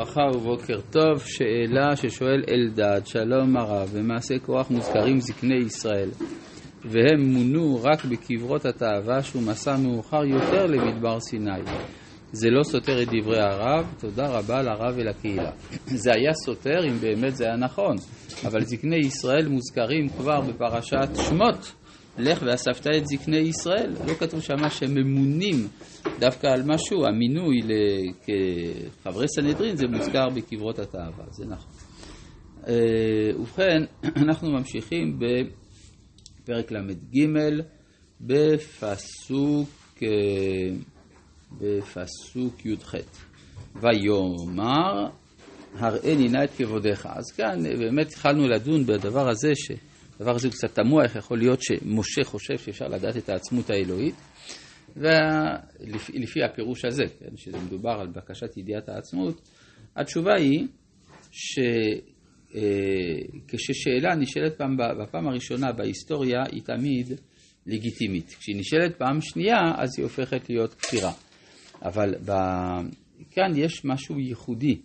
ברכה ובוקר טוב, שאלה ששואל אלדד, שלום הרב, במעשה כוח מוזכרים זקני ישראל, והם מונו רק בקברות התאווה שהוא מסע מאוחר יותר למדבר סיני. זה לא סותר את דברי הרב, תודה רבה לרב ולקהילה. זה היה סותר אם באמת זה היה נכון, אבל זקני ישראל מוזכרים כבר בפרשת שמות. לך ואספת את זקני ישראל. לא כתוב שמה שהם ממונים דווקא על משהו, המינוי כחברי סנהדרין זה מוזכר בקברות התאווה, זה נכון. אה, ובכן, אנחנו ממשיכים בפרק ל"ג בפסוק, אה, בפסוק י"ח. ויאמר הראני נא את כבודיך. אז כאן באמת התחלנו לדון בדבר הזה ש... הדבר הזה הוא קצת תמוה, איך יכול להיות שמשה חושב שאפשר לדעת את העצמות האלוהית, ולפי הפירוש הזה, כן, שזה מדובר על בקשת ידיעת העצמות, התשובה היא שכששאלה אה, נשאלת פעם, בפעם הראשונה בהיסטוריה היא תמיד לגיטימית. כשהיא נשאלת פעם שנייה אז היא הופכת להיות כפירה. אבל ב... כאן יש משהו ייחודי.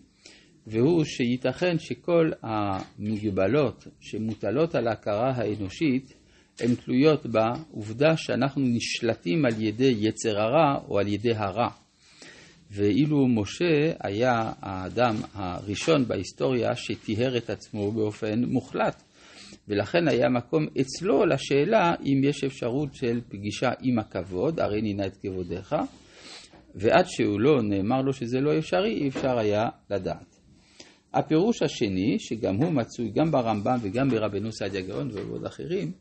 והוא שייתכן שכל המגבלות שמוטלות על ההכרה האנושית הן תלויות בעובדה שאנחנו נשלטים על ידי יצר הרע או על ידי הרע. ואילו משה היה האדם הראשון בהיסטוריה שטיהר את עצמו באופן מוחלט. ולכן היה מקום אצלו לשאלה אם יש אפשרות של פגישה עם הכבוד, הרי נינה את כבודיך, ועד שהוא לא נאמר לו שזה לא אפשרי, אי אפשר היה לדעת. הפירוש השני, שגם הוא מצוי גם ברמב"ם וגם ברבנו סעדיה גאון ובעוד אחרים,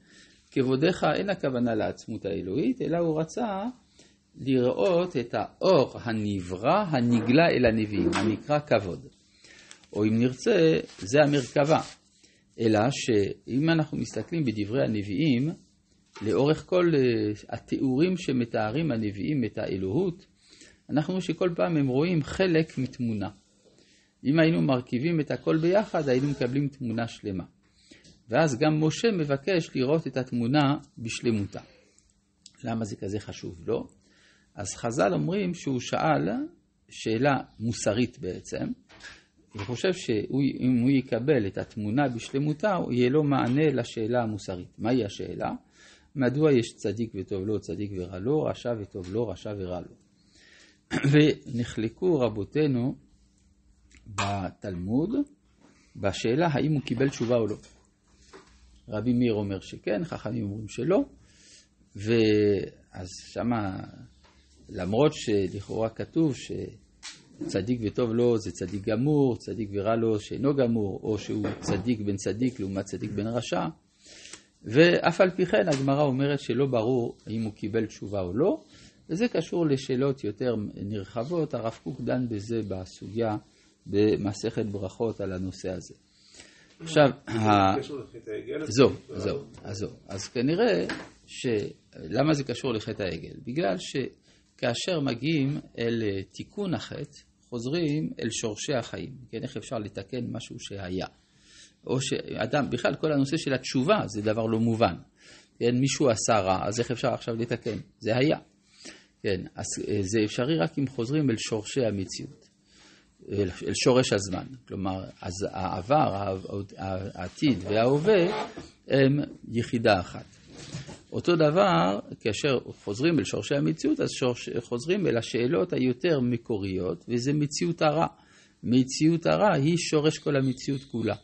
כבודיך אין הכוונה לעצמות האלוהית, אלא הוא רצה לראות את האור הנברא הנגלה אל הנביאים, הנקרא כבוד. או אם נרצה, זה המרכבה. אלא שאם אנחנו מסתכלים בדברי הנביאים, לאורך כל אה, התיאורים שמתארים הנביאים את האלוהות, אנחנו רואים שכל פעם הם רואים חלק מתמונה. אם היינו מרכיבים את הכל ביחד, היינו מקבלים תמונה שלמה. ואז גם משה מבקש לראות את התמונה בשלמותה. למה זה כזה חשוב לו? לא. אז חז"ל אומרים שהוא שאל שאלה מוסרית בעצם. הוא חושב שאם הוא יקבל את התמונה בשלמותה, יהיה לו מענה לשאלה המוסרית. מהי השאלה? מדוע יש צדיק וטוב לו, צדיק ורע לו, רשע וטוב לו, רשע ורע לו. ונחלקו רבותינו בתלמוד בשאלה האם הוא קיבל תשובה או לא. רבי מאיר אומר שכן, חכמים אומרים שלא, ואז שמה, למרות שלכאורה כתוב שצדיק וטוב לו זה צדיק גמור, צדיק ורע לו שאינו גמור, או שהוא צדיק בן צדיק לעומת צדיק בן רשע, ואף על פי כן הגמרא אומרת שלא ברור האם הוא קיבל תשובה או לא, וזה קשור לשאלות יותר נרחבות, הרב קוק דן בזה בסוגיה במסכת ברכות על הנושא הזה. עכשיו, זהו, זהו, אז זהו. אז כנראה ש... למה זה קשור לחטא העגל? בגלל שכאשר מגיעים אל תיקון החטא, חוזרים אל שורשי החיים. כן, איך אפשר לתקן משהו שהיה? או שאדם, בכלל כל הנושא של התשובה זה דבר לא מובן. כן, מישהו עשה רע, אז איך אפשר עכשיו לתקן? זה היה. כן, אז אה, זה אפשרי רק אם חוזרים אל שורשי המציאות. אל שורש הזמן. כלומר, אז העבר, העתיד וההווה הם יחידה אחת. אותו דבר, כאשר חוזרים אל שורשי המציאות, אז שורש, חוזרים אל השאלות היותר מקוריות, וזה מציאות הרע. מציאות הרע היא שורש כל המציאות כולה.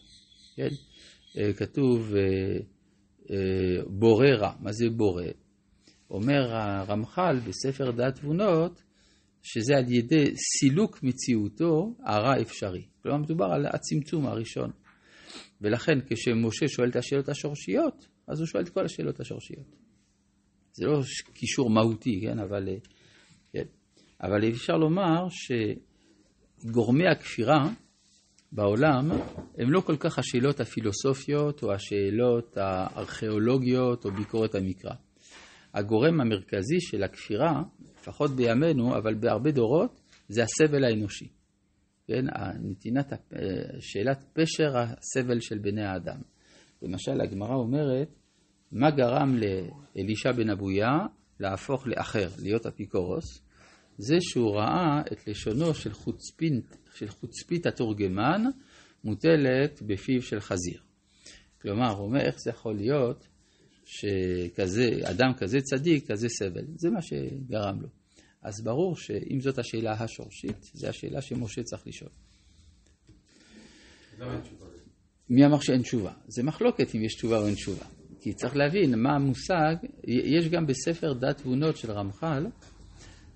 כן? אה, כתוב אה, אה, בורא רע. מה זה בורא? אומר הרמח"ל בספר דעת תבונות, שזה על ידי סילוק מציאותו הרע אפשרי. כלומר, מדובר על הצמצום הראשון. ולכן כשמשה שואל את השאלות השורשיות, אז הוא שואל את כל השאלות השורשיות. זה לא קישור מהותי, כן? אבל, כן. אבל אפשר לומר שגורמי הכפירה בעולם הם לא כל כך השאלות הפילוסופיות או השאלות הארכיאולוגיות או ביקורת המקרא. הגורם המרכזי של הכפירה לפחות בימינו, אבל בהרבה דורות, זה הסבל האנושי. כן, נתינת, שאלת פשר הסבל של בני האדם. למשל, הגמרא אומרת, מה גרם לאלישע בן אבויה להפוך לאחר, להיות אפיקורוס? זה שהוא ראה את לשונו של חוצפית, של חוצפית התורגמן מוטלת בפיו של חזיר. כלומר, הוא אומר, איך זה יכול להיות שכזה, אדם כזה צדיק, כזה סבל? זה מה שגרם לו. אז ברור שאם זאת השאלה השורשית, זו השאלה שמשה צריך לשאול. מי אמר שאין תשובה? זה מחלוקת אם יש תשובה או אין תשובה. כי צריך להבין מה המושג, יש גם בספר דת תבונות של רמח"ל,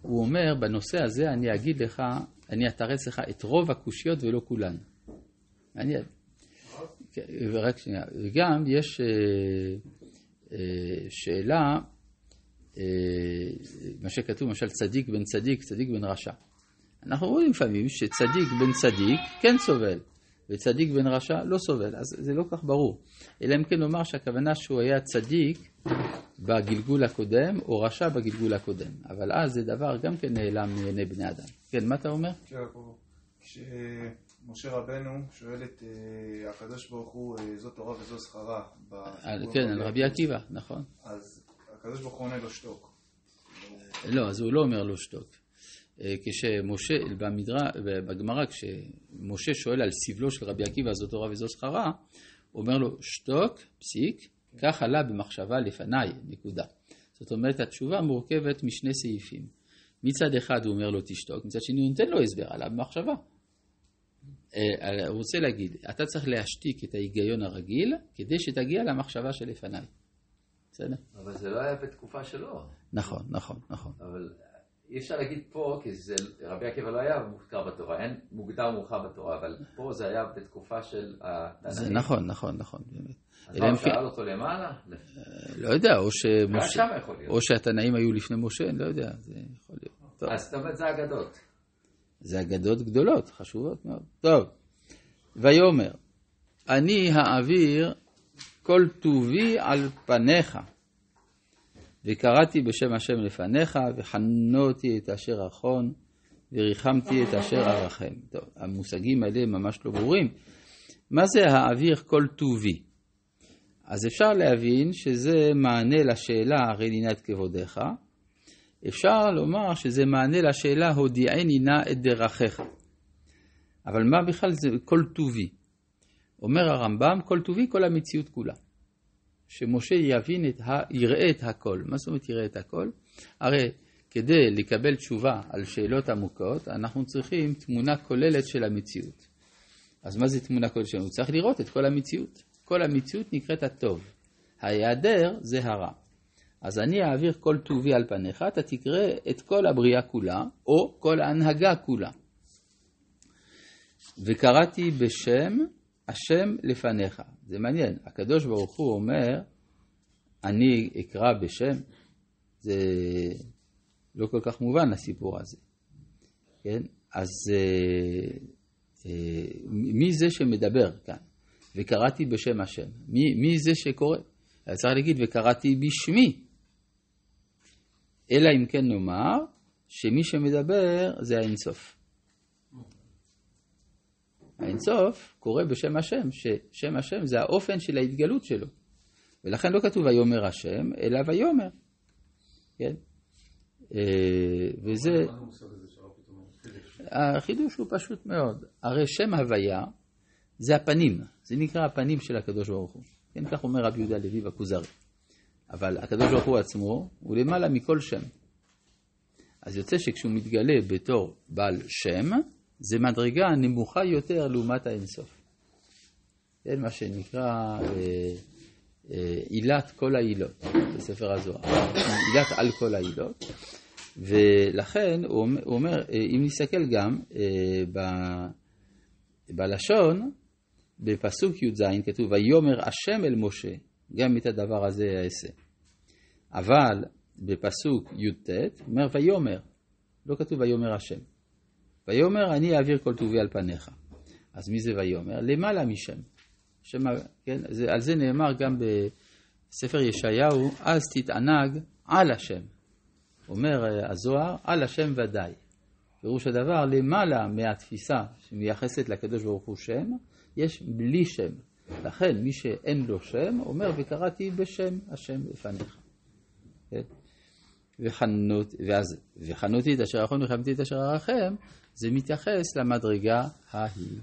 הוא אומר, בנושא הזה אני אגיד לך, אני אתרץ לך את רוב הקושיות ולא כולן. אני... ורק שנייה. וגם יש אה, שאלה, אה, מה שכתוב, למשל צדיק בן צדיק, צדיק בן רשע. אנחנו רואים לפעמים שצדיק בן צדיק כן סובל. וצדיק בן רשע לא סובל, אז זה לא כך ברור. אלא אם כן נאמר שהכוונה שהוא היה צדיק בגלגול הקודם, או רשע בגלגול הקודם. אבל אז זה דבר גם כן נעלם מעיני בני אדם. כן, מה אתה אומר? כן, כשמשה רבנו שואל את אה, הקדוש ברוך הוא, אה, זו תורה וזו שכרה. כן, על רבי עקיבא, נכון. אז הקדוש ברוך הוא עונה לו שתוק. לא, אז הוא לא אומר לו שתוק. אה, כשמשה, במדרה, בגמרא, כשמשה שואל על סבלו של רבי עקיבא, זו תורה וזו שכרה, הוא אומר לו, שתוק, פסיק, כך עלה במחשבה לפניי, נקודה. זאת אומרת, התשובה מורכבת משני סעיפים. מצד אחד הוא אומר לו תשתוק, מצד שני הוא נותן לו הסבר, עלה במחשבה. אה, הוא רוצה להגיד, אתה צריך להשתיק את ההיגיון הרגיל, כדי שתגיע למחשבה שלפניי. בסדר? אבל זה לא היה בתקופה שלו. נכון, נכון, נכון. אבל אי אפשר להגיד פה, כי זה, רבי עקיבא לא היה מוזכר בתורה, אין מוגדר מאוחר בתורה, אבל פה זה היה בתקופה של התנאים. זה נכון, נכון, נכון, באמת. אז מה, הוא שאל אותו למעלה? לא יודע, או שהתנאים היו לפני משה, אני לא יודע. טוב. אז זאת אומרת, זה אגדות. זה אגדות גדולות, חשובות מאוד. טוב, ויאמר, אני האוויר כל טובי על פניך. וקראתי בשם השם לפניך, וחנותי את אשר אחון, וריחמתי את אשר ארחם. טוב, המושגים האלה ממש לא ברורים. מה זה האוויר כל טובי? אז אפשר להבין שזה מענה לשאלה הרי נינת כבודיך. אפשר לומר שזה מענה לשאלה הודיעני נא את דרכיך. אבל מה בכלל זה כל טובי? אומר הרמב"ם, כל טובי כל המציאות כולה. שמשה יבין את ה... יראה את הכל. מה זאת אומרת יראה את הכל? הרי כדי לקבל תשובה על שאלות עמוקות, אנחנו צריכים תמונה כוללת של המציאות. אז מה זה תמונה כוללת שלנו? צריך לראות את כל המציאות. כל המציאות נקראת הטוב. ההיעדר זה הרע. אז אני אעביר כל טובי על פניך, אתה תקרא את כל הבריאה כולה, או כל ההנהגה כולה. וקראתי בשם השם לפניך. זה מעניין, הקדוש ברוך הוא אומר, אני אקרא בשם, זה לא כל כך מובן הסיפור הזה, כן? אז אה, אה, מי זה שמדבר כאן? וקראתי בשם השם. מי, מי זה שקורא? צריך להגיד, וקראתי בשמי. אלא אם כן נאמר, שמי שמדבר זה האינסוף. האינסוף קורא בשם השם, ששם השם זה האופן של ההתגלות שלו. ולכן לא כתוב ויאמר השם, אלא ויאמר. כן? אה, וזה... החידוש הוא פשוט מאוד. הרי שם הוויה זה הפנים, זה נקרא הפנים של הקדוש ברוך הוא. כן, כך אומר רבי יהודה לוי בכוזרי. אבל הקדוש ברוך הוא עצמו הוא למעלה מכל שם. אז יוצא שכשהוא מתגלה בתור בעל שם, זה מדרגה נמוכה יותר לעומת האינסוף. כן, מה שנקרא אה, אה, עילת כל העילות בספר הזוהר, עילת על כל העילות, ולכן הוא אומר, אה, אם נסתכל גם ב, בלשון, בפסוק י"ז כתוב, ויאמר השם אל משה, גם את הדבר הזה אעשה. אבל בפסוק י"ט אומר ויאמר, לא כתוב ויאמר השם. ויאמר אני אעביר כל טובי על פניך. אז מי זה ויאמר? למעלה משם. שם, כן? זה, על זה נאמר גם בספר ישעיהו, אז תתענג על השם. אומר אה, הזוהר, על השם ודאי. פירוש הדבר, למעלה מהתפיסה שמייחסת לקדוש ברוך הוא שם, יש בלי שם. לכן מי שאין לו שם, אומר וקראתי בשם השם לפניך. כן? וחנות, ואז וחנותי את אשר יכול וחמתי את אשר ארחם, זה מתייחס למדרגה ההיא.